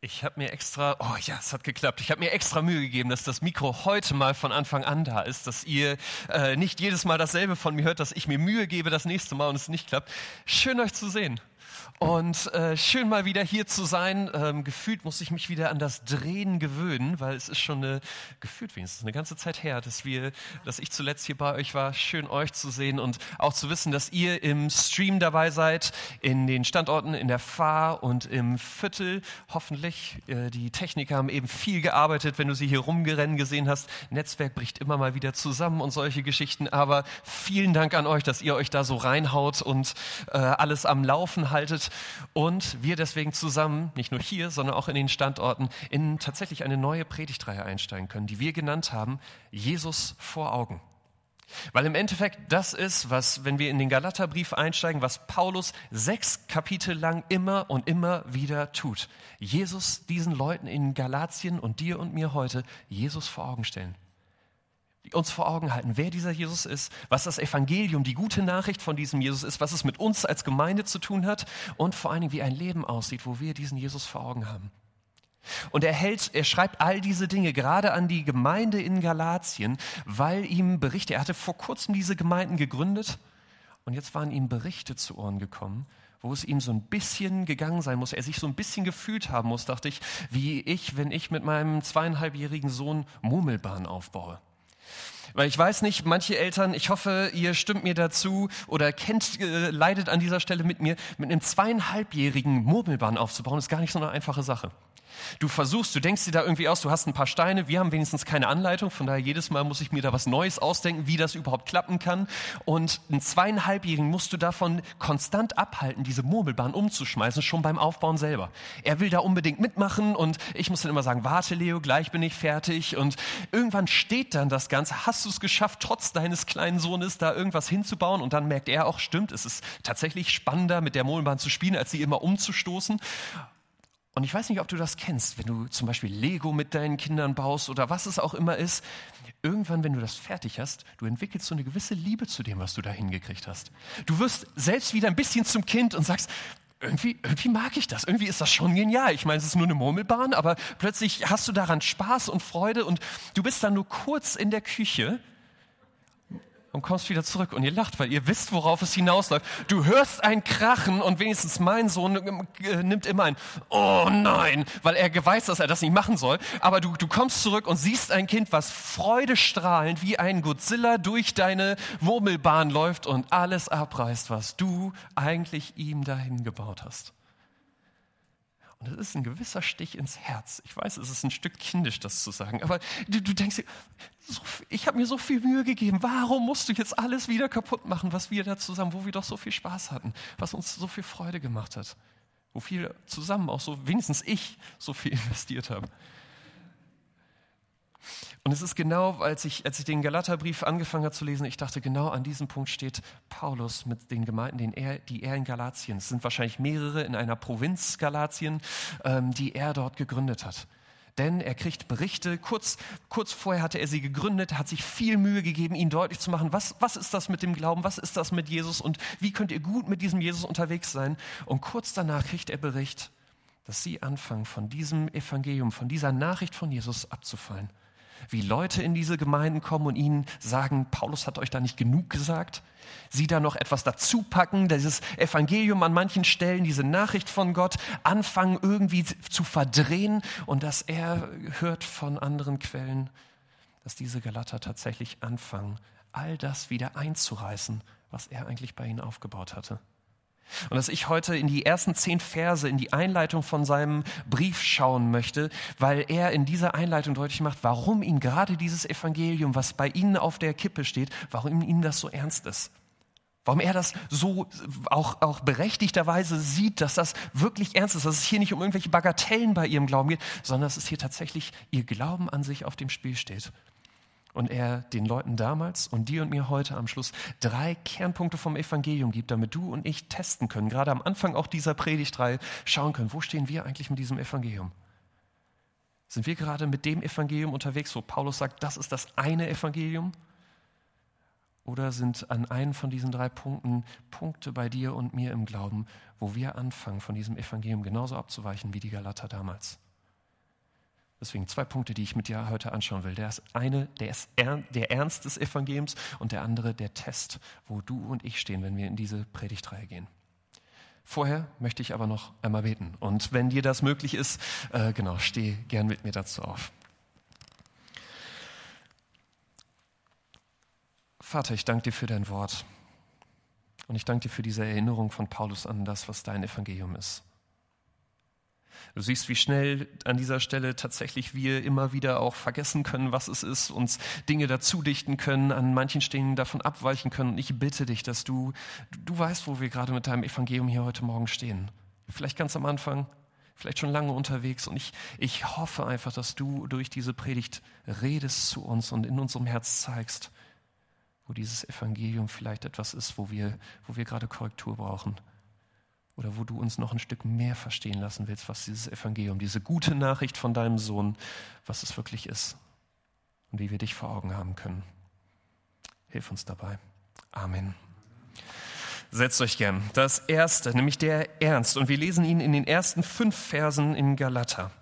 Ich habe mir extra, oh ja, es hat geklappt. Ich habe mir extra Mühe gegeben, dass das Mikro heute mal von Anfang an da ist, dass ihr äh, nicht jedes Mal dasselbe von mir hört, dass ich mir Mühe gebe das nächste Mal und es nicht klappt. Schön euch zu sehen. Und äh, schön mal wieder hier zu sein. Ähm, gefühlt muss ich mich wieder an das Drehen gewöhnen, weil es ist schon eine, gefühlt wenigstens eine ganze Zeit her, dass wir, dass ich zuletzt hier bei euch war. Schön euch zu sehen und auch zu wissen, dass ihr im Stream dabei seid, in den Standorten in der Fahr und im Viertel. Hoffentlich. Äh, die Techniker haben eben viel gearbeitet, wenn du sie hier rumgerennen gesehen hast. Netzwerk bricht immer mal wieder zusammen und solche Geschichten. Aber vielen Dank an euch, dass ihr euch da so reinhaut und äh, alles am Laufen haltet und wir deswegen zusammen, nicht nur hier, sondern auch in den Standorten, in tatsächlich eine neue Predigtreihe einsteigen können, die wir genannt haben, Jesus vor Augen. Weil im Endeffekt das ist, was, wenn wir in den Galaterbrief einsteigen, was Paulus sechs Kapitel lang immer und immer wieder tut. Jesus diesen Leuten in Galatien und dir und mir heute Jesus vor Augen stellen uns vor Augen halten, wer dieser Jesus ist, was das Evangelium, die gute Nachricht von diesem Jesus ist, was es mit uns als Gemeinde zu tun hat und vor allen Dingen, wie ein Leben aussieht, wo wir diesen Jesus vor Augen haben. Und er hält, er schreibt all diese Dinge gerade an die Gemeinde in Galatien, weil ihm Berichte, er hatte vor kurzem diese Gemeinden gegründet und jetzt waren ihm Berichte zu Ohren gekommen, wo es ihm so ein bisschen gegangen sein muss, er sich so ein bisschen gefühlt haben muss, dachte ich, wie ich, wenn ich mit meinem zweieinhalbjährigen Sohn Murmelbahn aufbaue. Weil ich weiß nicht, manche Eltern, ich hoffe, ihr stimmt mir dazu oder kennt, äh, leidet an dieser Stelle mit mir, mit einem zweieinhalbjährigen Murmelbahn aufzubauen, ist gar nicht so eine einfache Sache. Du versuchst, du denkst dir da irgendwie aus, du hast ein paar Steine, wir haben wenigstens keine Anleitung, von daher jedes Mal muss ich mir da was Neues ausdenken, wie das überhaupt klappen kann. Und einen zweieinhalbjährigen musst du davon konstant abhalten, diese Murmelbahn umzuschmeißen, schon beim Aufbauen selber. Er will da unbedingt mitmachen und ich muss dann immer sagen, warte Leo, gleich bin ich fertig. Und irgendwann steht dann das Ganze, hast du es geschafft, trotz deines kleinen Sohnes da irgendwas hinzubauen? Und dann merkt er auch, stimmt, es ist tatsächlich spannender, mit der Murmelbahn zu spielen, als sie immer umzustoßen. Und ich weiß nicht, ob du das kennst, wenn du zum Beispiel Lego mit deinen Kindern baust oder was es auch immer ist. Irgendwann, wenn du das fertig hast, du entwickelst so eine gewisse Liebe zu dem, was du da hingekriegt hast. Du wirst selbst wieder ein bisschen zum Kind und sagst, irgendwie, irgendwie mag ich das. Irgendwie ist das schon genial. Ich meine, es ist nur eine Murmelbahn, aber plötzlich hast du daran Spaß und Freude und du bist dann nur kurz in der Küche und kommst wieder zurück und ihr lacht, weil ihr wisst, worauf es hinausläuft. Du hörst ein Krachen und wenigstens mein Sohn äh, nimmt immer ein Oh nein, weil er weiß, dass er das nicht machen soll. Aber du, du kommst zurück und siehst ein Kind, was freudestrahlend wie ein Godzilla durch deine Murmelbahn läuft und alles abreißt, was du eigentlich ihm dahin gebaut hast. Und das ist ein gewisser Stich ins Herz. Ich weiß, es ist ein Stück kindisch, das zu sagen, aber du, du denkst dir, so, ich habe mir so viel Mühe gegeben. Warum musst du jetzt alles wieder kaputt machen, was wir da zusammen, wo wir doch so viel Spaß hatten, was uns so viel Freude gemacht hat, wo viel zusammen auch so, wenigstens ich, so viel investiert habe. Und es ist genau, als ich, als ich den Galaterbrief angefangen habe zu lesen, ich dachte, genau an diesem Punkt steht Paulus mit den Gemeinden, den er, die er in Galatien, es sind wahrscheinlich mehrere in einer Provinz Galatien, ähm, die er dort gegründet hat. Denn er kriegt Berichte, kurz, kurz vorher hatte er sie gegründet, hat sich viel Mühe gegeben, ihnen deutlich zu machen, was, was ist das mit dem Glauben, was ist das mit Jesus und wie könnt ihr gut mit diesem Jesus unterwegs sein. Und kurz danach kriegt er Bericht, dass sie anfangen, von diesem Evangelium, von dieser Nachricht von Jesus abzufallen wie Leute in diese Gemeinden kommen und ihnen sagen, Paulus hat euch da nicht genug gesagt. Sie da noch etwas dazu packen, dieses Evangelium an manchen Stellen, diese Nachricht von Gott anfangen irgendwie zu verdrehen und dass er hört von anderen Quellen, dass diese Galater tatsächlich anfangen, all das wieder einzureißen, was er eigentlich bei ihnen aufgebaut hatte. Und dass ich heute in die ersten zehn Verse, in die Einleitung von seinem Brief schauen möchte, weil er in dieser Einleitung deutlich macht, warum ihn gerade dieses Evangelium, was bei Ihnen auf der Kippe steht, warum Ihnen das so ernst ist. Warum er das so auch, auch berechtigterweise sieht, dass das wirklich ernst ist, dass es hier nicht um irgendwelche Bagatellen bei Ihrem Glauben geht, sondern dass es hier tatsächlich Ihr Glauben an sich auf dem Spiel steht und er den Leuten damals und dir und mir heute am Schluss drei Kernpunkte vom Evangelium gibt, damit du und ich testen können, gerade am Anfang auch dieser Predigtreihe schauen können, wo stehen wir eigentlich mit diesem Evangelium? Sind wir gerade mit dem Evangelium unterwegs, wo Paulus sagt, das ist das eine Evangelium? Oder sind an einem von diesen drei Punkten Punkte bei dir und mir im Glauben, wo wir anfangen, von diesem Evangelium genauso abzuweichen wie die Galater damals? Deswegen zwei Punkte, die ich mit dir heute anschauen will. Der eine, der ist der Ernst des Evangeliums und der andere der Test, wo du und ich stehen, wenn wir in diese Predigtreihe gehen. Vorher möchte ich aber noch einmal beten. Und wenn dir das möglich ist, äh, genau, steh gern mit mir dazu auf. Vater, ich danke dir für dein Wort. Und ich danke dir für diese Erinnerung von Paulus an das, was dein Evangelium ist. Du siehst, wie schnell an dieser Stelle tatsächlich wir immer wieder auch vergessen können, was es ist, uns Dinge dazu dichten können, an manchen Stellen davon abweichen können. Und ich bitte dich, dass du, du weißt, wo wir gerade mit deinem Evangelium hier heute Morgen stehen. Vielleicht ganz am Anfang, vielleicht schon lange unterwegs. Und ich, ich hoffe einfach, dass du durch diese Predigt redest zu uns und in unserem Herz zeigst, wo dieses Evangelium vielleicht etwas ist, wo wir, wo wir gerade Korrektur brauchen oder wo du uns noch ein Stück mehr verstehen lassen willst, was dieses Evangelium, diese gute Nachricht von deinem Sohn, was es wirklich ist und wie wir dich vor Augen haben können. Hilf uns dabei. Amen. Setzt euch gern. Das erste, nämlich der Ernst. Und wir lesen ihn in den ersten fünf Versen in Galater.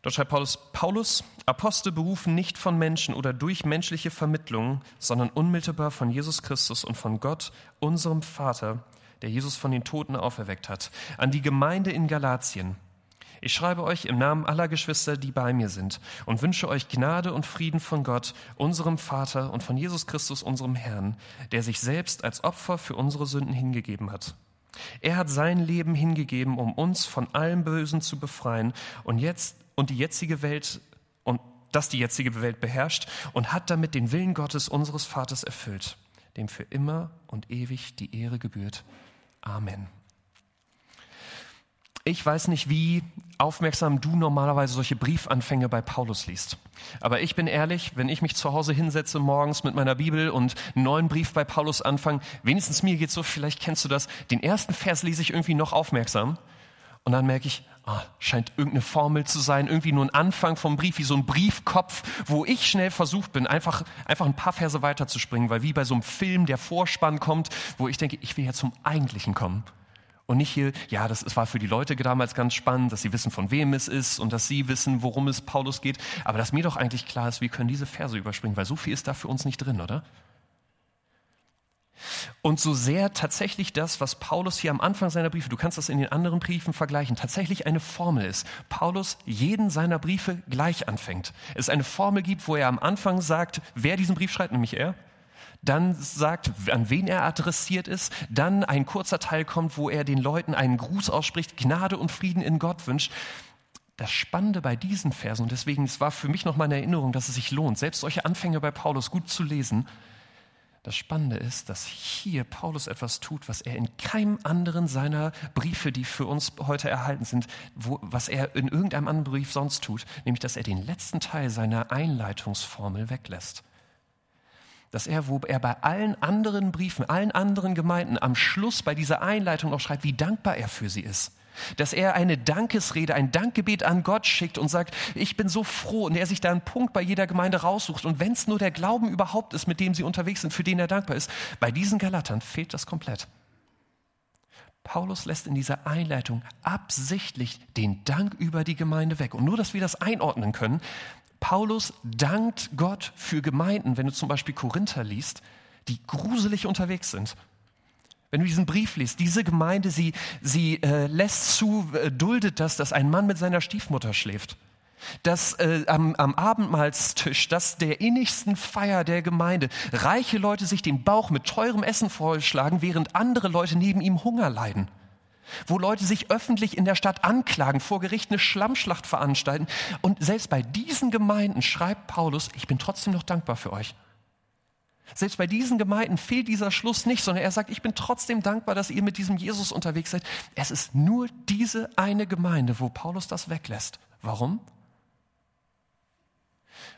Dort schreibt Paulus, Paulus, Apostel berufen nicht von Menschen oder durch menschliche Vermittlung, sondern unmittelbar von Jesus Christus und von Gott, unserem Vater, der Jesus von den Toten auferweckt hat, an die Gemeinde in Galatien. Ich schreibe euch im Namen aller Geschwister, die bei mir sind, und wünsche euch Gnade und Frieden von Gott, unserem Vater und von Jesus Christus, unserem Herrn, der sich selbst als Opfer für unsere Sünden hingegeben hat. Er hat sein Leben hingegeben, um uns von allem Bösen zu befreien und jetzt und die jetzige Welt und das die jetzige Welt beherrscht und hat damit den Willen Gottes unseres Vaters erfüllt, dem für immer und ewig die Ehre gebührt. Amen. Ich weiß nicht, wie aufmerksam du normalerweise solche Briefanfänge bei Paulus liest. Aber ich bin ehrlich, wenn ich mich zu Hause hinsetze morgens mit meiner Bibel und einen neuen Brief bei Paulus anfange, wenigstens mir geht's so, vielleicht kennst du das, den ersten Vers lese ich irgendwie noch aufmerksam und dann merke ich, ah, scheint irgendeine Formel zu sein, irgendwie nur ein Anfang vom Brief, wie so ein Briefkopf, wo ich schnell versucht bin, einfach, einfach ein paar Verse weiterzuspringen, weil wie bei so einem Film der Vorspann kommt, wo ich denke, ich will ja zum Eigentlichen kommen. Und nicht hier, ja, das war für die Leute damals ganz spannend, dass sie wissen, von wem es ist und dass sie wissen, worum es Paulus geht. Aber dass mir doch eigentlich klar ist, wir können diese Verse überspringen, weil so viel ist da für uns nicht drin, oder? Und so sehr tatsächlich das, was Paulus hier am Anfang seiner Briefe, du kannst das in den anderen Briefen vergleichen, tatsächlich eine Formel ist. Paulus jeden seiner Briefe gleich anfängt. Es eine Formel gibt, wo er am Anfang sagt, wer diesen Brief schreibt, nämlich er dann sagt, an wen er adressiert ist, dann ein kurzer Teil kommt, wo er den Leuten einen Gruß ausspricht, Gnade und Frieden in Gott wünscht. Das Spannende bei diesen Versen, und deswegen, es war für mich noch mal eine Erinnerung, dass es sich lohnt, selbst solche Anfänge bei Paulus gut zu lesen. Das Spannende ist, dass hier Paulus etwas tut, was er in keinem anderen seiner Briefe, die für uns heute erhalten sind, wo, was er in irgendeinem anderen Brief sonst tut, nämlich dass er den letzten Teil seiner Einleitungsformel weglässt dass er, wo er bei allen anderen Briefen, allen anderen Gemeinden am Schluss bei dieser Einleitung noch schreibt, wie dankbar er für sie ist. Dass er eine Dankesrede, ein Dankgebet an Gott schickt und sagt, ich bin so froh und er sich da einen Punkt bei jeder Gemeinde raussucht und wenn es nur der Glauben überhaupt ist, mit dem sie unterwegs sind, für den er dankbar ist, bei diesen Galatern fehlt das komplett. Paulus lässt in dieser Einleitung absichtlich den Dank über die Gemeinde weg. Und nur, dass wir das einordnen können, Paulus dankt Gott für Gemeinden, wenn du zum Beispiel Korinther liest, die gruselig unterwegs sind. Wenn du diesen Brief liest, diese Gemeinde, sie, sie äh, lässt zu, äh, duldet das, dass ein Mann mit seiner Stiefmutter schläft. Dass äh, am, am Abendmahlstisch, dass der innigsten Feier der Gemeinde, reiche Leute sich den Bauch mit teurem Essen vollschlagen, während andere Leute neben ihm Hunger leiden wo Leute sich öffentlich in der Stadt anklagen, vor Gericht eine Schlammschlacht veranstalten. Und selbst bei diesen Gemeinden schreibt Paulus, ich bin trotzdem noch dankbar für euch. Selbst bei diesen Gemeinden fehlt dieser Schluss nicht, sondern er sagt, ich bin trotzdem dankbar, dass ihr mit diesem Jesus unterwegs seid. Es ist nur diese eine Gemeinde, wo Paulus das weglässt. Warum?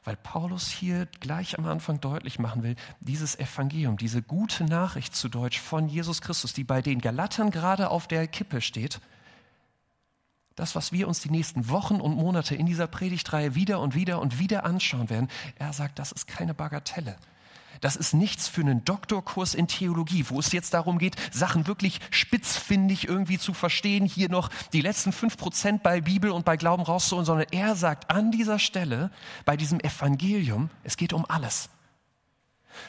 weil Paulus hier gleich am Anfang deutlich machen will, dieses Evangelium, diese gute Nachricht zu Deutsch von Jesus Christus, die bei den Galatern gerade auf der Kippe steht, das, was wir uns die nächsten Wochen und Monate in dieser Predigtreihe wieder und wieder und wieder anschauen werden, er sagt, das ist keine Bagatelle. Das ist nichts für einen Doktorkurs in Theologie, wo es jetzt darum geht, Sachen wirklich spitzfindig irgendwie zu verstehen, hier noch die letzten fünf Prozent bei Bibel und bei Glauben rauszuholen, sondern er sagt an dieser Stelle, bei diesem Evangelium, es geht um alles.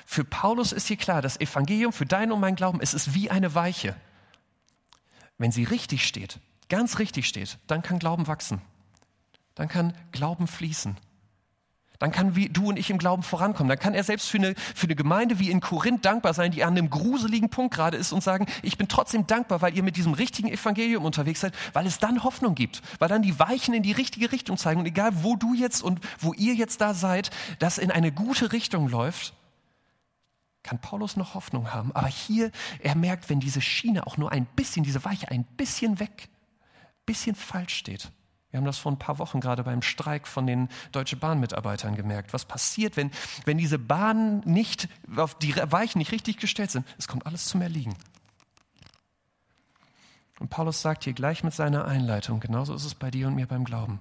Für Paulus ist hier klar, das Evangelium für deinen und meinen Glauben, es ist wie eine Weiche. Wenn sie richtig steht, ganz richtig steht, dann kann Glauben wachsen. Dann kann Glauben fließen. Dann kann wie du und ich im Glauben vorankommen. Dann kann er selbst für eine, für eine Gemeinde wie in Korinth dankbar sein, die an einem gruseligen Punkt gerade ist und sagen, ich bin trotzdem dankbar, weil ihr mit diesem richtigen Evangelium unterwegs seid, weil es dann Hoffnung gibt, weil dann die Weichen in die richtige Richtung zeigen. Und egal, wo du jetzt und wo ihr jetzt da seid, das in eine gute Richtung läuft, kann Paulus noch Hoffnung haben. Aber hier, er merkt, wenn diese Schiene auch nur ein bisschen, diese Weiche ein bisschen weg, bisschen falsch steht. Wir haben das vor ein paar Wochen gerade beim Streik von den Deutsche Bahn-Mitarbeitern gemerkt. Was passiert, wenn, wenn diese Bahnen nicht, auf die Weichen nicht richtig gestellt sind? Es kommt alles zum Erliegen. Und Paulus sagt hier gleich mit seiner Einleitung, genauso ist es bei dir und mir beim Glauben.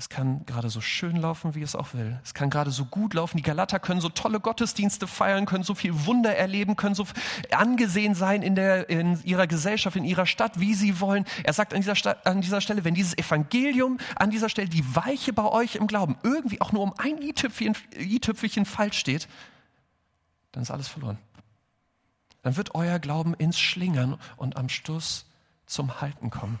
Es kann gerade so schön laufen, wie es auch will. Es kann gerade so gut laufen. Die Galater können so tolle Gottesdienste feiern, können so viel Wunder erleben, können so angesehen sein in, der, in ihrer Gesellschaft, in ihrer Stadt, wie sie wollen. Er sagt an dieser, an dieser Stelle, wenn dieses Evangelium an dieser Stelle die Weiche bei euch im Glauben irgendwie auch nur um ein i-Tüpfelchen falsch steht, dann ist alles verloren. Dann wird euer Glauben ins Schlingern und am Schluss zum Halten kommen.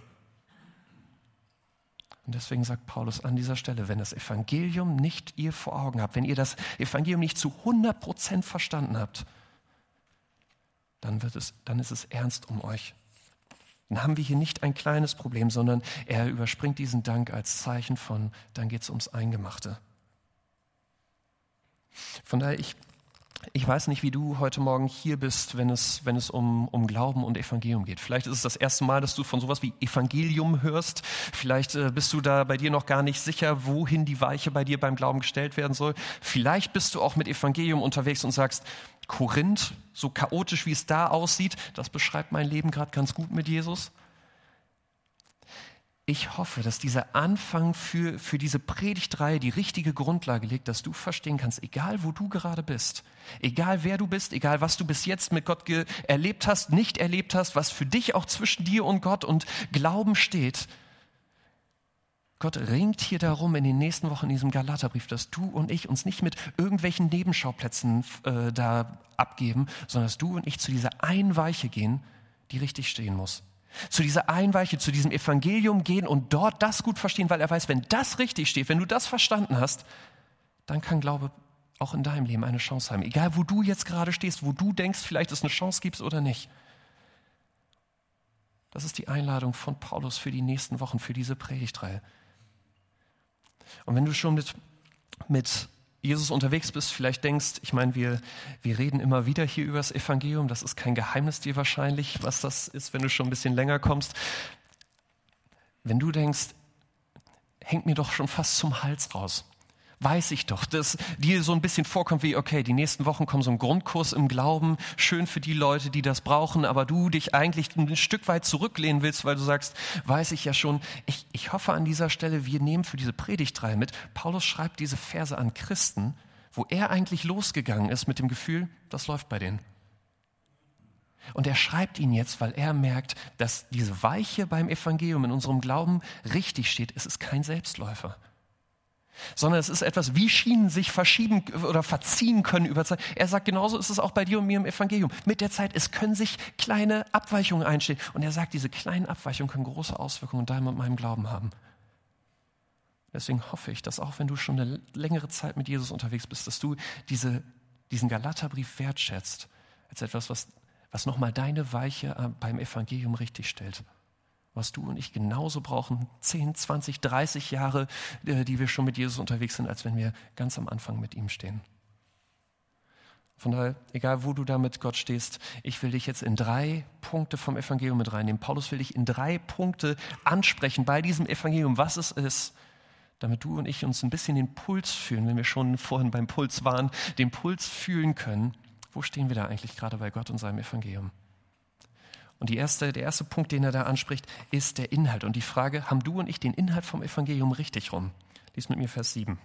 Und deswegen sagt Paulus an dieser Stelle, wenn das Evangelium nicht ihr vor Augen habt, wenn ihr das Evangelium nicht zu 100 Prozent verstanden habt, dann, wird es, dann ist es ernst um euch. Dann haben wir hier nicht ein kleines Problem, sondern er überspringt diesen Dank als Zeichen von, dann geht es ums Eingemachte. Von daher, ich ich weiß nicht, wie du heute Morgen hier bist, wenn es, wenn es um, um Glauben und Evangelium geht. Vielleicht ist es das erste Mal, dass du von sowas wie Evangelium hörst. Vielleicht äh, bist du da bei dir noch gar nicht sicher, wohin die Weiche bei dir beim Glauben gestellt werden soll. Vielleicht bist du auch mit Evangelium unterwegs und sagst, Korinth, so chaotisch wie es da aussieht, das beschreibt mein Leben gerade ganz gut mit Jesus ich hoffe, dass dieser Anfang für, für diese Predigtreihe die richtige Grundlage legt, dass du verstehen kannst, egal wo du gerade bist, egal wer du bist, egal was du bis jetzt mit Gott erlebt hast, nicht erlebt hast, was für dich auch zwischen dir und Gott und Glauben steht. Gott ringt hier darum in den nächsten Wochen in diesem Galaterbrief, dass du und ich uns nicht mit irgendwelchen Nebenschauplätzen äh, da abgeben, sondern dass du und ich zu dieser Einweiche gehen, die richtig stehen muss zu dieser Einweiche, zu diesem Evangelium gehen und dort das gut verstehen, weil er weiß, wenn das richtig steht, wenn du das verstanden hast, dann kann Glaube auch in deinem Leben eine Chance haben. Egal, wo du jetzt gerade stehst, wo du denkst, vielleicht es eine Chance gibt oder nicht. Das ist die Einladung von Paulus für die nächsten Wochen, für diese Predigtreihe. Und wenn du schon mit, mit Jesus unterwegs bist, vielleicht denkst, ich meine, wir, wir reden immer wieder hier über das Evangelium, das ist kein Geheimnis dir wahrscheinlich, was das ist, wenn du schon ein bisschen länger kommst. Wenn du denkst, hängt mir doch schon fast zum Hals raus weiß ich doch, dass dir so ein bisschen vorkommt wie, okay, die nächsten Wochen kommen so ein Grundkurs im Glauben, schön für die Leute, die das brauchen, aber du dich eigentlich ein Stück weit zurücklehnen willst, weil du sagst, weiß ich ja schon. Ich, ich hoffe an dieser Stelle, wir nehmen für diese Predigtreihe mit. Paulus schreibt diese Verse an Christen, wo er eigentlich losgegangen ist mit dem Gefühl, das läuft bei denen. Und er schreibt ihn jetzt, weil er merkt, dass diese Weiche beim Evangelium in unserem Glauben richtig steht. Es ist kein Selbstläufer sondern es ist etwas, wie Schienen sich verschieben oder verziehen können über Zeit. Er sagt, genauso ist es auch bei dir und mir im Evangelium. Mit der Zeit, es können sich kleine Abweichungen einstehen. Und er sagt, diese kleinen Abweichungen können große Auswirkungen in deinem und meinem Glauben haben. Deswegen hoffe ich, dass auch wenn du schon eine längere Zeit mit Jesus unterwegs bist, dass du diese, diesen Galaterbrief wertschätzt als etwas, was, was nochmal deine Weiche äh, beim Evangelium richtig stellt was du und ich genauso brauchen, 10, 20, 30 Jahre, äh, die wir schon mit Jesus unterwegs sind, als wenn wir ganz am Anfang mit ihm stehen. Von daher, egal wo du da mit Gott stehst, ich will dich jetzt in drei Punkte vom Evangelium mit reinnehmen. Paulus will dich in drei Punkte ansprechen bei diesem Evangelium, was es ist, damit du und ich uns ein bisschen den Puls fühlen, wenn wir schon vorhin beim Puls waren, den Puls fühlen können. Wo stehen wir da eigentlich gerade bei Gott und seinem Evangelium? Und erste, der erste Punkt, den er da anspricht, ist der Inhalt. Und die Frage, haben du und ich den Inhalt vom Evangelium richtig rum? Lies mit mir Vers 7.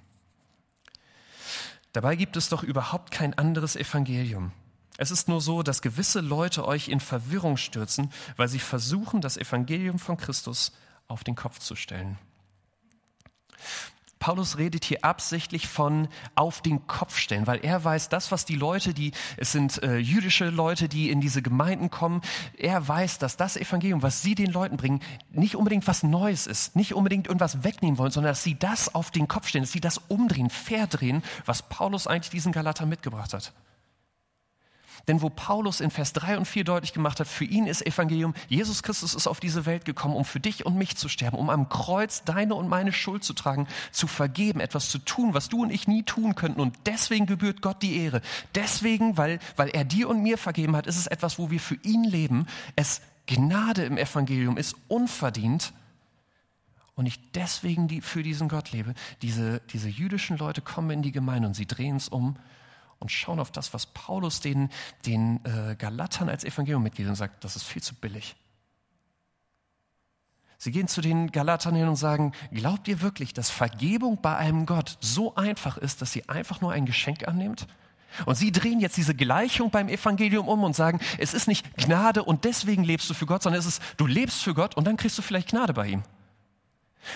Dabei gibt es doch überhaupt kein anderes Evangelium. Es ist nur so, dass gewisse Leute euch in Verwirrung stürzen, weil sie versuchen, das Evangelium von Christus auf den Kopf zu stellen. Paulus redet hier absichtlich von auf den Kopf stellen, weil er weiß, das, was die Leute, die, es sind äh, jüdische Leute, die in diese Gemeinden kommen, er weiß, dass das Evangelium, was sie den Leuten bringen, nicht unbedingt was Neues ist, nicht unbedingt irgendwas wegnehmen wollen, sondern dass sie das auf den Kopf stellen, dass sie das umdrehen, verdrehen, was Paulus eigentlich diesen Galater mitgebracht hat. Denn wo Paulus in Vers 3 und 4 deutlich gemacht hat, für ihn ist Evangelium, Jesus Christus ist auf diese Welt gekommen, um für dich und mich zu sterben, um am Kreuz deine und meine Schuld zu tragen, zu vergeben, etwas zu tun, was du und ich nie tun könnten. Und deswegen gebührt Gott die Ehre. Deswegen, weil, weil er dir und mir vergeben hat, ist es etwas, wo wir für ihn leben. Es Gnade im Evangelium ist unverdient und ich deswegen die, für diesen Gott lebe. Diese, diese jüdischen Leute kommen in die Gemeinde und sie drehen es um und schauen auf das, was Paulus den, den äh, Galatern als Evangelium mitgibt und sagt, das ist viel zu billig. Sie gehen zu den Galatern hin und sagen, glaubt ihr wirklich, dass Vergebung bei einem Gott so einfach ist, dass sie einfach nur ein Geschenk annimmt? Und sie drehen jetzt diese Gleichung beim Evangelium um und sagen, es ist nicht Gnade und deswegen lebst du für Gott, sondern es ist, du lebst für Gott und dann kriegst du vielleicht Gnade bei ihm.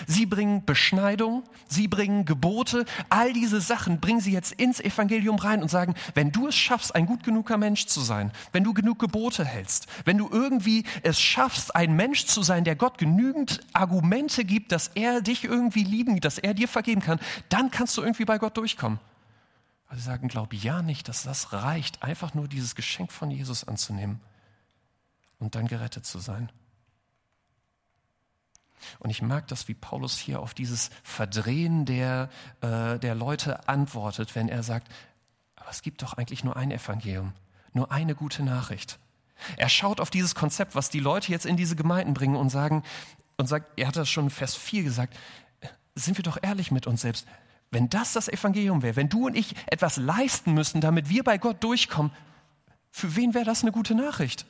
Sie bringen Beschneidung, sie bringen Gebote, all diese Sachen bringen sie jetzt ins Evangelium rein und sagen, wenn du es schaffst, ein gut genuger Mensch zu sein, wenn du genug Gebote hältst, wenn du irgendwie es schaffst, ein Mensch zu sein, der Gott genügend Argumente gibt, dass er dich irgendwie lieben, dass er dir vergeben kann, dann kannst du irgendwie bei Gott durchkommen. Aber sie sagen, glaub ja nicht, dass das reicht, einfach nur dieses Geschenk von Jesus anzunehmen und dann gerettet zu sein. Und ich mag das, wie Paulus hier auf dieses Verdrehen der, äh, der Leute antwortet, wenn er sagt, aber es gibt doch eigentlich nur ein Evangelium, nur eine gute Nachricht. Er schaut auf dieses Konzept, was die Leute jetzt in diese Gemeinden bringen und sagen, und sagt, er hat das schon in Vers 4 gesagt, sind wir doch ehrlich mit uns selbst. Wenn das das Evangelium wäre, wenn du und ich etwas leisten müssten, damit wir bei Gott durchkommen, für wen wäre das eine gute Nachricht?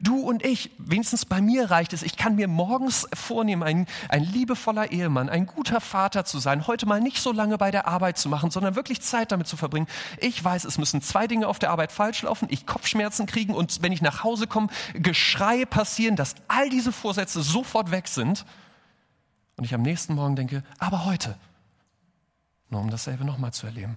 Du und ich, wenigstens bei mir reicht es, ich kann mir morgens vornehmen, ein, ein liebevoller Ehemann, ein guter Vater zu sein, heute mal nicht so lange bei der Arbeit zu machen, sondern wirklich Zeit damit zu verbringen. Ich weiß, es müssen zwei Dinge auf der Arbeit falsch laufen, ich Kopfschmerzen kriegen und wenn ich nach Hause komme, Geschreie passieren, dass all diese Vorsätze sofort weg sind. Und ich am nächsten Morgen denke, aber heute, nur um dasselbe nochmal zu erleben.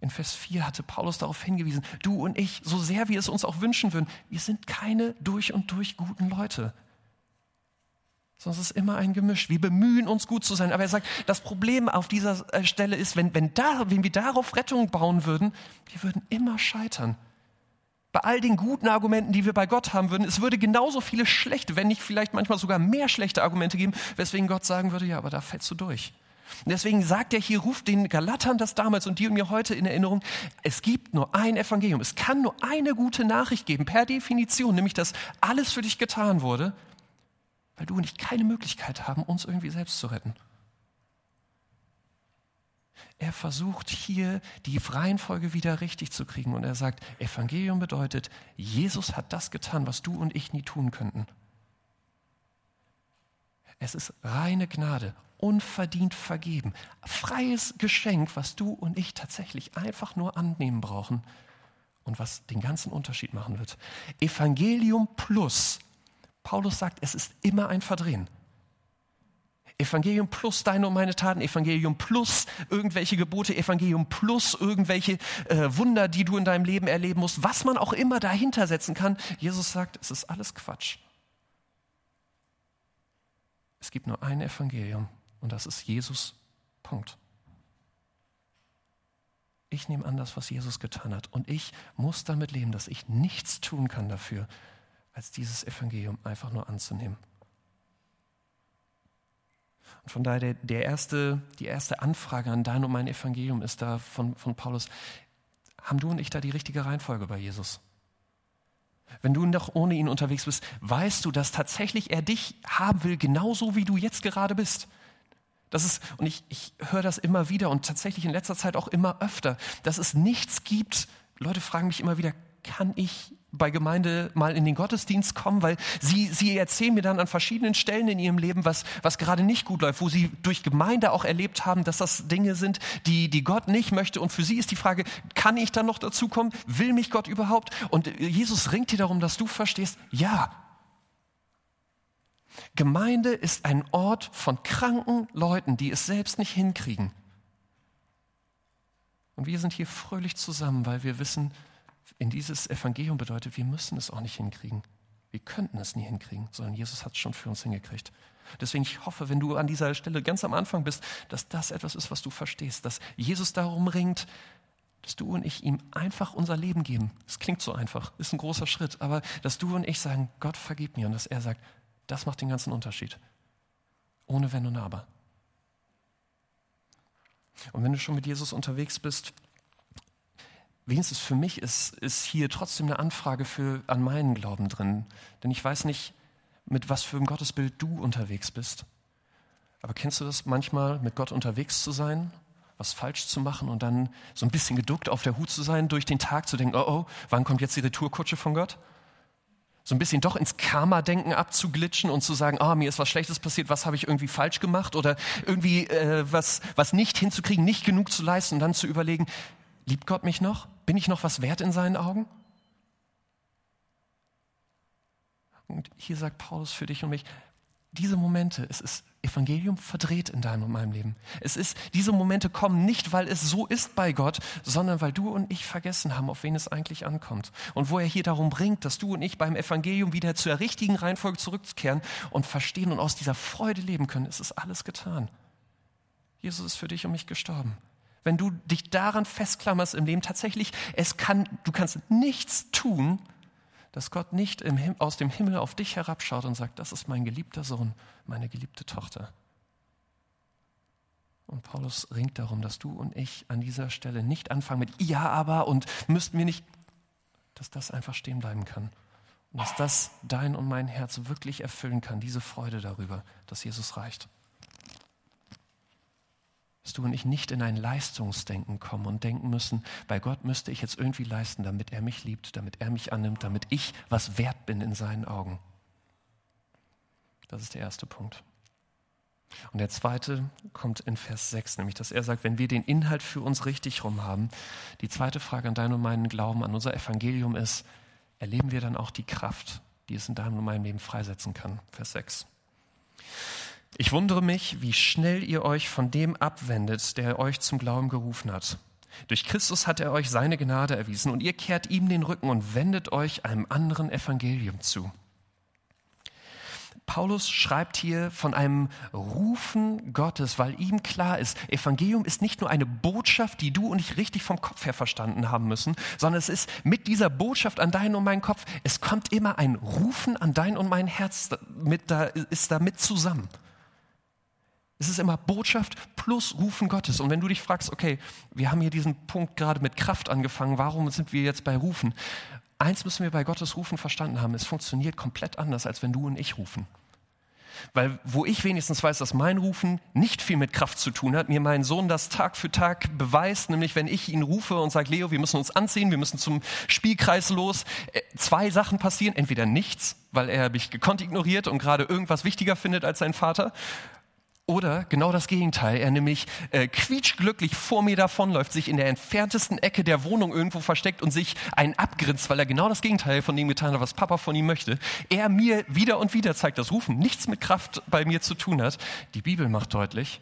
In Vers 4 hatte Paulus darauf hingewiesen, du und ich, so sehr wir es uns auch wünschen würden, wir sind keine durch und durch guten Leute. Sondern es ist immer ein Gemisch. Wir bemühen uns gut zu sein. Aber er sagt, das Problem auf dieser äh, Stelle ist, wenn, wenn, da, wenn wir darauf Rettung bauen würden, wir würden immer scheitern. Bei all den guten Argumenten, die wir bei Gott haben würden, es würde genauso viele schlechte, wenn nicht vielleicht manchmal sogar mehr schlechte Argumente geben, weswegen Gott sagen würde, ja, aber da fällst du durch. Und deswegen sagt er hier, ruft den Galatern das damals und dir und mir heute in Erinnerung, es gibt nur ein Evangelium. Es kann nur eine gute Nachricht geben, per Definition, nämlich dass alles für dich getan wurde, weil du und ich keine Möglichkeit haben, uns irgendwie selbst zu retten. Er versucht hier die Reihenfolge wieder richtig zu kriegen und er sagt, Evangelium bedeutet, Jesus hat das getan, was du und ich nie tun könnten. Es ist reine Gnade, unverdient vergeben. Freies Geschenk, was du und ich tatsächlich einfach nur annehmen brauchen und was den ganzen Unterschied machen wird. Evangelium plus. Paulus sagt, es ist immer ein Verdrehen. Evangelium plus deine und meine Taten, Evangelium plus irgendwelche Gebote, Evangelium plus irgendwelche äh, Wunder, die du in deinem Leben erleben musst, was man auch immer dahinter setzen kann. Jesus sagt, es ist alles Quatsch. Es gibt nur ein Evangelium und das ist Jesus. Punkt. Ich nehme an das, was Jesus getan hat. Und ich muss damit leben, dass ich nichts tun kann dafür, als dieses Evangelium einfach nur anzunehmen. Und von daher der, erste, die erste Anfrage an dein und mein Evangelium ist da von, von Paulus, haben du und ich da die richtige Reihenfolge bei Jesus? Wenn du noch ohne ihn unterwegs bist, weißt du, dass tatsächlich er dich haben will, genauso wie du jetzt gerade bist. Das ist, und ich, ich höre das immer wieder und tatsächlich in letzter Zeit auch immer öfter, dass es nichts gibt. Leute fragen mich immer wieder, kann ich bei Gemeinde mal in den Gottesdienst kommen, weil sie, sie erzählen mir dann an verschiedenen Stellen in ihrem Leben, was, was gerade nicht gut läuft, wo sie durch Gemeinde auch erlebt haben, dass das Dinge sind, die, die Gott nicht möchte. Und für sie ist die Frage, kann ich dann noch dazu kommen? Will mich Gott überhaupt? Und Jesus ringt dir darum, dass du verstehst, ja. Gemeinde ist ein Ort von kranken Leuten, die es selbst nicht hinkriegen. Und wir sind hier fröhlich zusammen, weil wir wissen, in dieses Evangelium bedeutet, wir müssen es auch nicht hinkriegen. Wir könnten es nie hinkriegen, sondern Jesus hat es schon für uns hingekriegt. Deswegen, ich hoffe, wenn du an dieser Stelle ganz am Anfang bist, dass das etwas ist, was du verstehst, dass Jesus darum ringt, dass du und ich ihm einfach unser Leben geben. Es klingt so einfach, ist ein großer Schritt, aber dass du und ich sagen, Gott vergib mir und dass er sagt, das macht den ganzen Unterschied. Ohne Wenn und Aber. Und wenn du schon mit Jesus unterwegs bist, wenigstens für mich ist, ist hier trotzdem eine Anfrage für, an meinen Glauben drin. Denn ich weiß nicht, mit was für einem Gottesbild du unterwegs bist. Aber kennst du das manchmal, mit Gott unterwegs zu sein, was falsch zu machen und dann so ein bisschen geduckt auf der Hut zu sein, durch den Tag zu denken, oh oh, wann kommt jetzt die Retourkutsche von Gott? So ein bisschen doch ins Karma-Denken abzuglitschen und zu sagen, oh, mir ist was Schlechtes passiert, was habe ich irgendwie falsch gemacht oder irgendwie äh, was, was nicht hinzukriegen, nicht genug zu leisten und dann zu überlegen, Liebt Gott mich noch? Bin ich noch was wert in seinen Augen? Und hier sagt Paulus für dich und mich, diese Momente, es ist Evangelium verdreht in deinem und meinem Leben. Es ist, diese Momente kommen nicht, weil es so ist bei Gott, sondern weil du und ich vergessen haben, auf wen es eigentlich ankommt. Und wo er hier darum bringt, dass du und ich beim Evangelium wieder zur richtigen Reihenfolge zurückkehren und verstehen und aus dieser Freude leben können. Es ist alles getan. Jesus ist für dich und mich gestorben wenn du dich daran festklammerst im Leben, tatsächlich, es kann, du kannst nichts tun, dass Gott nicht im, aus dem Himmel auf dich herabschaut und sagt, das ist mein geliebter Sohn, meine geliebte Tochter. Und Paulus ringt darum, dass du und ich an dieser Stelle nicht anfangen mit Ja, aber und müssten wir nicht, dass das einfach stehen bleiben kann. Und dass das dein und mein Herz wirklich erfüllen kann, diese Freude darüber, dass Jesus reicht dass du und ich nicht in ein Leistungsdenken kommen und denken müssen, bei Gott müsste ich jetzt irgendwie leisten, damit er mich liebt, damit er mich annimmt, damit ich was wert bin in seinen Augen. Das ist der erste Punkt. Und der zweite kommt in Vers 6, nämlich dass er sagt, wenn wir den Inhalt für uns richtig rum haben, die zweite Frage an deinen und meinen Glauben, an unser Evangelium ist, erleben wir dann auch die Kraft, die es in deinem und meinem Leben freisetzen kann. Vers 6. Ich wundere mich, wie schnell ihr euch von dem abwendet, der euch zum Glauben gerufen hat. Durch Christus hat er euch seine Gnade erwiesen und ihr kehrt ihm den Rücken und wendet euch einem anderen Evangelium zu. Paulus schreibt hier von einem Rufen Gottes, weil ihm klar ist, Evangelium ist nicht nur eine Botschaft, die du und ich richtig vom Kopf her verstanden haben müssen, sondern es ist mit dieser Botschaft an deinen und meinen Kopf, es kommt immer ein Rufen an dein und mein Herz mit, da ist damit zusammen. Es ist immer Botschaft plus Rufen Gottes. Und wenn du dich fragst, okay, wir haben hier diesen Punkt gerade mit Kraft angefangen, warum sind wir jetzt bei Rufen? Eins müssen wir bei Gottes Rufen verstanden haben, es funktioniert komplett anders, als wenn du und ich rufen. Weil wo ich wenigstens weiß, dass mein Rufen nicht viel mit Kraft zu tun hat, mir mein Sohn das Tag für Tag beweist, nämlich wenn ich ihn rufe und sage, Leo, wir müssen uns anziehen, wir müssen zum Spielkreis los, äh, zwei Sachen passieren, entweder nichts, weil er mich gekonnt ignoriert und gerade irgendwas wichtiger findet als sein Vater, oder genau das Gegenteil, er nämlich äh, quietschglücklich vor mir davonläuft, sich in der entferntesten Ecke der Wohnung irgendwo versteckt und sich einen abgrinst, weil er genau das Gegenteil von dem getan hat, was Papa von ihm möchte. Er mir wieder und wieder zeigt, dass Rufen nichts mit Kraft bei mir zu tun hat. Die Bibel macht deutlich,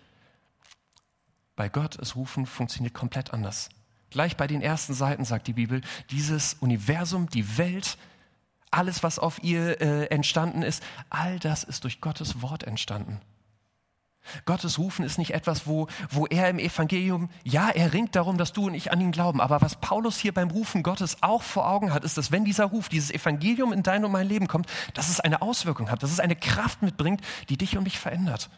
bei Gott ist Rufen funktioniert komplett anders. Gleich bei den ersten Seiten sagt die Bibel, dieses Universum, die Welt, alles, was auf ihr äh, entstanden ist, all das ist durch Gottes Wort entstanden. Gottes Rufen ist nicht etwas, wo, wo er im Evangelium, ja, er ringt darum, dass du und ich an ihn glauben. Aber was Paulus hier beim Rufen Gottes auch vor Augen hat, ist, dass wenn dieser Ruf, dieses Evangelium in dein und mein Leben kommt, dass es eine Auswirkung hat, dass es eine Kraft mitbringt, die dich und mich verändert.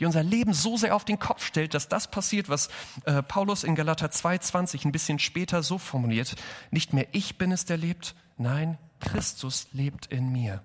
Die unser Leben so sehr auf den Kopf stellt, dass das passiert, was äh, Paulus in Galater 2,20 ein bisschen später so formuliert. Nicht mehr ich bin es, der lebt, nein, Christus lebt in mir.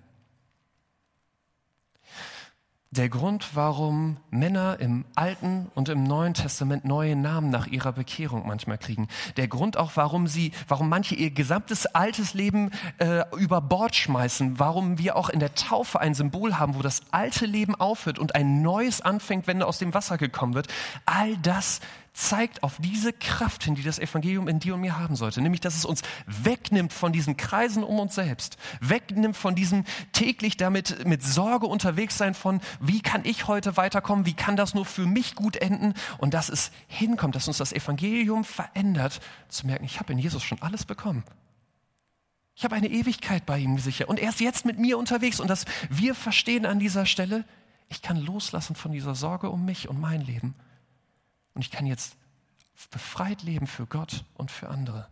Der Grund, warum Männer im Alten und im Neuen Testament neue Namen nach ihrer Bekehrung manchmal kriegen. Der Grund auch, warum sie, warum manche ihr gesamtes altes Leben äh, über Bord schmeißen. Warum wir auch in der Taufe ein Symbol haben, wo das alte Leben aufhört und ein neues anfängt, wenn aus dem Wasser gekommen wird. All das zeigt auf diese Kraft hin, die das Evangelium in dir und mir haben sollte. Nämlich, dass es uns wegnimmt von diesen Kreisen um uns selbst, wegnimmt von diesem täglich damit mit Sorge unterwegs sein von, wie kann ich heute weiterkommen, wie kann das nur für mich gut enden? Und dass es hinkommt, dass uns das Evangelium verändert, zu merken, ich habe in Jesus schon alles bekommen. Ich habe eine Ewigkeit bei ihm sicher und er ist jetzt mit mir unterwegs. Und dass wir verstehen an dieser Stelle, ich kann loslassen von dieser Sorge um mich und mein Leben und ich kann jetzt befreit leben für Gott und für andere.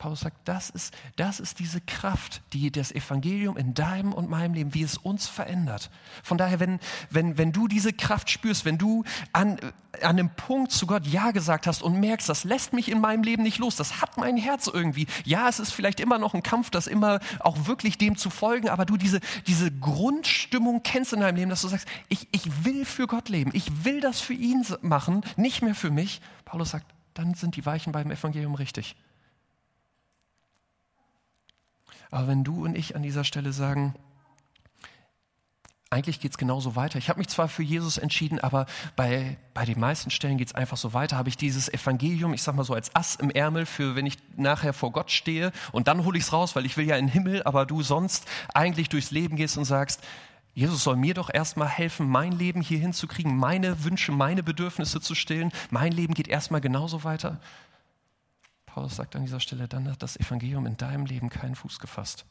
Paulus sagt, das ist, das ist diese Kraft, die das Evangelium in deinem und meinem Leben, wie es uns verändert. Von daher, wenn, wenn, wenn du diese Kraft spürst, wenn du an, an einem Punkt zu Gott Ja gesagt hast und merkst, das lässt mich in meinem Leben nicht los, das hat mein Herz irgendwie. Ja, es ist vielleicht immer noch ein Kampf, das immer auch wirklich dem zu folgen, aber du diese, diese Grundstimmung kennst in deinem Leben, dass du sagst, ich, ich will für Gott leben, ich will das für ihn machen, nicht mehr für mich. Paulus sagt, dann sind die Weichen beim Evangelium richtig. Aber wenn du und ich an dieser Stelle sagen, eigentlich geht es genauso weiter. Ich habe mich zwar für Jesus entschieden, aber bei, bei den meisten Stellen geht es einfach so weiter. Habe ich dieses Evangelium, ich sag mal so als Ass im Ärmel für, wenn ich nachher vor Gott stehe und dann hole ich es raus, weil ich will ja in den Himmel, aber du sonst eigentlich durchs Leben gehst und sagst, Jesus soll mir doch erstmal helfen, mein Leben hier hinzukriegen, meine Wünsche, meine Bedürfnisse zu stillen. Mein Leben geht erstmal genauso weiter. Paulus sagt an dieser Stelle, dann hat das Evangelium in deinem Leben keinen Fuß gefasst.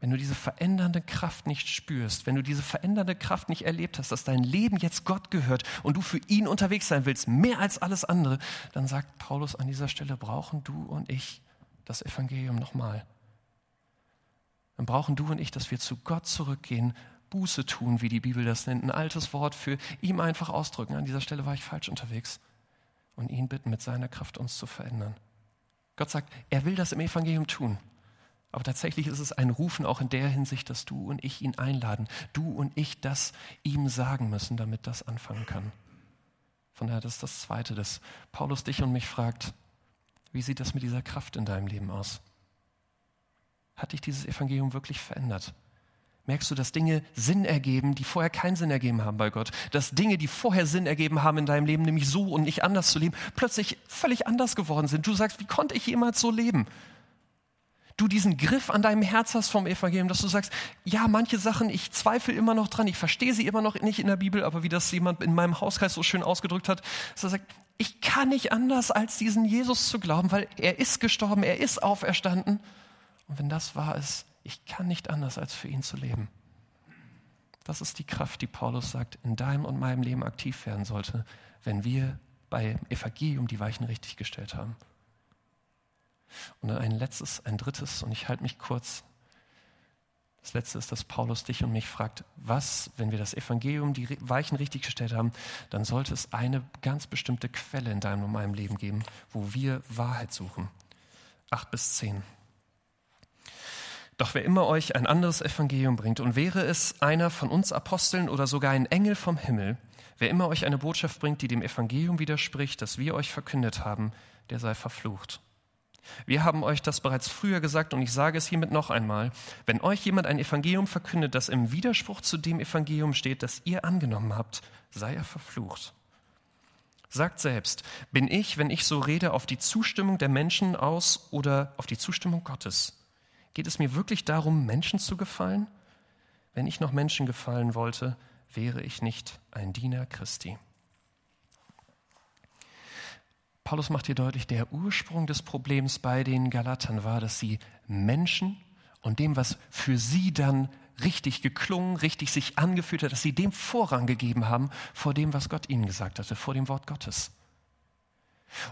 Wenn du diese verändernde Kraft nicht spürst, wenn du diese verändernde Kraft nicht erlebt hast, dass dein Leben jetzt Gott gehört und du für ihn unterwegs sein willst, mehr als alles andere, dann sagt Paulus an dieser Stelle, brauchen du und ich das Evangelium nochmal. Dann brauchen du und ich, dass wir zu Gott zurückgehen, Buße tun, wie die Bibel das nennt, ein altes Wort für ihm einfach ausdrücken. An dieser Stelle war ich falsch unterwegs und ihn bitten, mit seiner Kraft uns zu verändern. Gott sagt, er will das im Evangelium tun. Aber tatsächlich ist es ein Rufen auch in der Hinsicht, dass du und ich ihn einladen, du und ich das ihm sagen müssen, damit das anfangen kann. Von daher, das ist das Zweite, dass Paulus dich und mich fragt, wie sieht das mit dieser Kraft in deinem Leben aus? Hat dich dieses Evangelium wirklich verändert? Merkst du, dass Dinge Sinn ergeben, die vorher keinen Sinn ergeben haben bei Gott. Dass Dinge, die vorher Sinn ergeben haben in deinem Leben, nämlich so und nicht anders zu leben, plötzlich völlig anders geworden sind. Du sagst, wie konnte ich jemals so leben? Du diesen Griff an deinem Herz hast vom Evangelium, dass du sagst, ja, manche Sachen, ich zweifle immer noch dran, ich verstehe sie immer noch nicht in der Bibel, aber wie das jemand in meinem Hauskreis so schön ausgedrückt hat, dass er sagt, ich kann nicht anders, als diesen Jesus zu glauben, weil er ist gestorben, er ist auferstanden. Und wenn das wahr ist, ich kann nicht anders, als für ihn zu leben. Das ist die Kraft, die Paulus sagt, in deinem und meinem Leben aktiv werden sollte, wenn wir bei Evangelium die Weichen richtig gestellt haben. Und dann ein letztes, ein drittes, und ich halte mich kurz. Das letzte ist, dass Paulus dich und mich fragt, was, wenn wir das Evangelium, die Weichen richtig gestellt haben, dann sollte es eine ganz bestimmte Quelle in deinem und meinem Leben geben, wo wir Wahrheit suchen. Acht bis zehn. Doch wer immer euch ein anderes Evangelium bringt, und wäre es einer von uns Aposteln oder sogar ein Engel vom Himmel, wer immer euch eine Botschaft bringt, die dem Evangelium widerspricht, das wir euch verkündet haben, der sei verflucht. Wir haben euch das bereits früher gesagt und ich sage es hiermit noch einmal. Wenn euch jemand ein Evangelium verkündet, das im Widerspruch zu dem Evangelium steht, das ihr angenommen habt, sei er verflucht. Sagt selbst, bin ich, wenn ich so rede, auf die Zustimmung der Menschen aus oder auf die Zustimmung Gottes? Geht es mir wirklich darum, Menschen zu gefallen? Wenn ich noch Menschen gefallen wollte, wäre ich nicht ein Diener Christi. Paulus macht hier deutlich, der Ursprung des Problems bei den Galatern war, dass sie Menschen und dem, was für sie dann richtig geklungen, richtig sich angefühlt hat, dass sie dem Vorrang gegeben haben vor dem, was Gott ihnen gesagt hatte, vor dem Wort Gottes.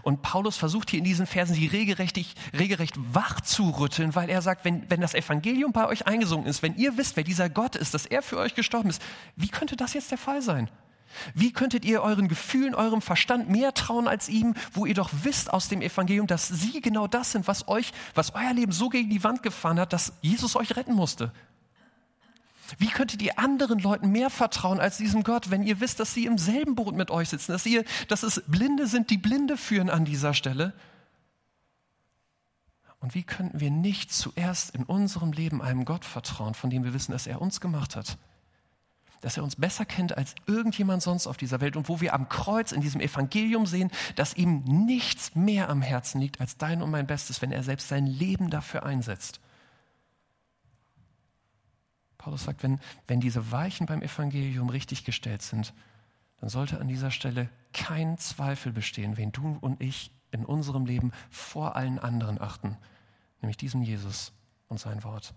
Und Paulus versucht hier in diesen Versen sie regelrecht, regelrecht wach zu rütteln, weil er sagt, wenn, wenn das Evangelium bei euch eingesungen ist, wenn ihr wisst, wer dieser Gott ist, dass er für euch gestorben ist, wie könnte das jetzt der Fall sein? Wie könntet ihr euren Gefühlen, eurem Verstand mehr trauen als ihm, wo ihr doch wisst aus dem Evangelium, dass sie genau das sind, was euch, was euer Leben so gegen die Wand gefahren hat, dass Jesus euch retten musste? Wie könntet ihr anderen Leuten mehr vertrauen als diesem Gott, wenn ihr wisst, dass sie im selben Boot mit euch sitzen, dass ihr, dass es Blinde sind, die Blinde führen an dieser Stelle? Und wie könnten wir nicht zuerst in unserem Leben einem Gott vertrauen, von dem wir wissen, dass er uns gemacht hat? Dass er uns besser kennt als irgendjemand sonst auf dieser Welt und wo wir am Kreuz in diesem Evangelium sehen, dass ihm nichts mehr am Herzen liegt als dein und mein Bestes, wenn er selbst sein Leben dafür einsetzt. Paulus sagt, wenn, wenn diese Weichen beim Evangelium richtig gestellt sind, dann sollte an dieser Stelle kein Zweifel bestehen, wen du und ich in unserem Leben vor allen anderen achten, nämlich diesem Jesus und sein Wort.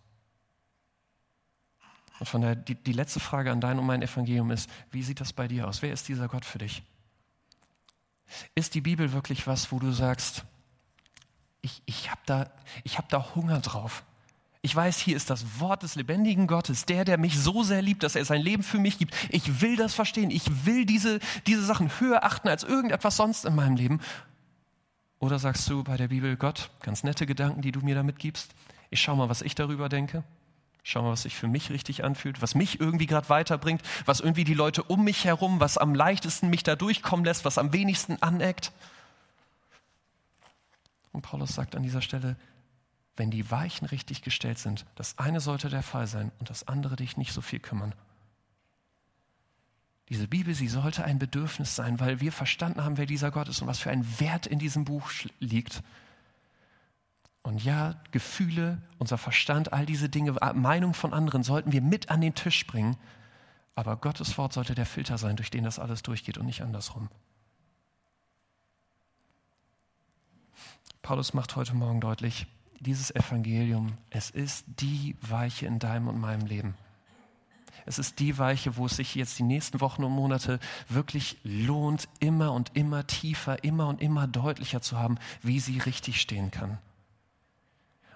Und von daher, die, die letzte Frage an dein und mein Evangelium ist, wie sieht das bei dir aus? Wer ist dieser Gott für dich? Ist die Bibel wirklich was, wo du sagst, ich, ich habe da, hab da Hunger drauf? Ich weiß, hier ist das Wort des lebendigen Gottes, der, der mich so sehr liebt, dass er sein Leben für mich gibt. Ich will das verstehen. Ich will diese, diese Sachen höher achten als irgendetwas sonst in meinem Leben. Oder sagst du bei der Bibel, Gott, ganz nette Gedanken, die du mir damit gibst. Ich schau mal, was ich darüber denke. Schau mal, was sich für mich richtig anfühlt, was mich irgendwie gerade weiterbringt, was irgendwie die Leute um mich herum, was am leichtesten mich da durchkommen lässt, was am wenigsten aneckt. Und Paulus sagt an dieser Stelle, wenn die Weichen richtig gestellt sind, das eine sollte der Fall sein und das andere dich nicht so viel kümmern. Diese Bibel, sie sollte ein Bedürfnis sein, weil wir verstanden haben, wer dieser Gott ist und was für ein Wert in diesem Buch liegt. Und ja, Gefühle, unser Verstand, all diese Dinge, Meinung von anderen sollten wir mit an den Tisch bringen. Aber Gottes Wort sollte der Filter sein, durch den das alles durchgeht und nicht andersrum. Paulus macht heute Morgen deutlich, dieses Evangelium, es ist die Weiche in deinem und meinem Leben. Es ist die Weiche, wo es sich jetzt die nächsten Wochen und Monate wirklich lohnt, immer und immer tiefer, immer und immer deutlicher zu haben, wie sie richtig stehen kann.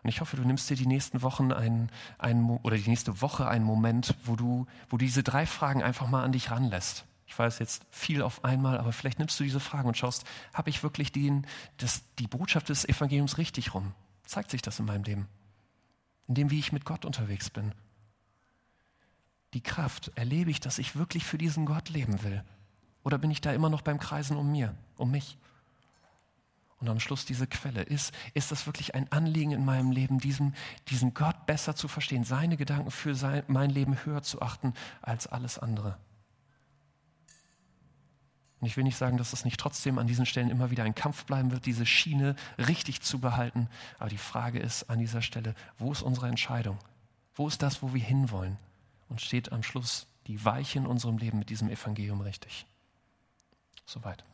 Und ich hoffe, du nimmst dir die nächsten Wochen ein, ein, oder die nächste Woche einen Moment, wo du, wo diese drei Fragen einfach mal an dich ranlässt. Ich weiß jetzt viel auf einmal, aber vielleicht nimmst du diese Fragen und schaust, habe ich wirklich den, das, die Botschaft des Evangeliums richtig rum? Zeigt sich das in meinem Leben? In dem, wie ich mit Gott unterwegs bin. Die Kraft, erlebe ich, dass ich wirklich für diesen Gott leben will? Oder bin ich da immer noch beim Kreisen um mir, um mich? Und am Schluss diese Quelle. Ist, ist das wirklich ein Anliegen in meinem Leben, diesen, diesen Gott besser zu verstehen, seine Gedanken für sein, mein Leben höher zu achten als alles andere? Und ich will nicht sagen, dass es nicht trotzdem an diesen Stellen immer wieder ein Kampf bleiben wird, diese Schiene richtig zu behalten. Aber die Frage ist an dieser Stelle, wo ist unsere Entscheidung? Wo ist das, wo wir hinwollen? Und steht am Schluss die Weiche in unserem Leben mit diesem Evangelium richtig? Soweit.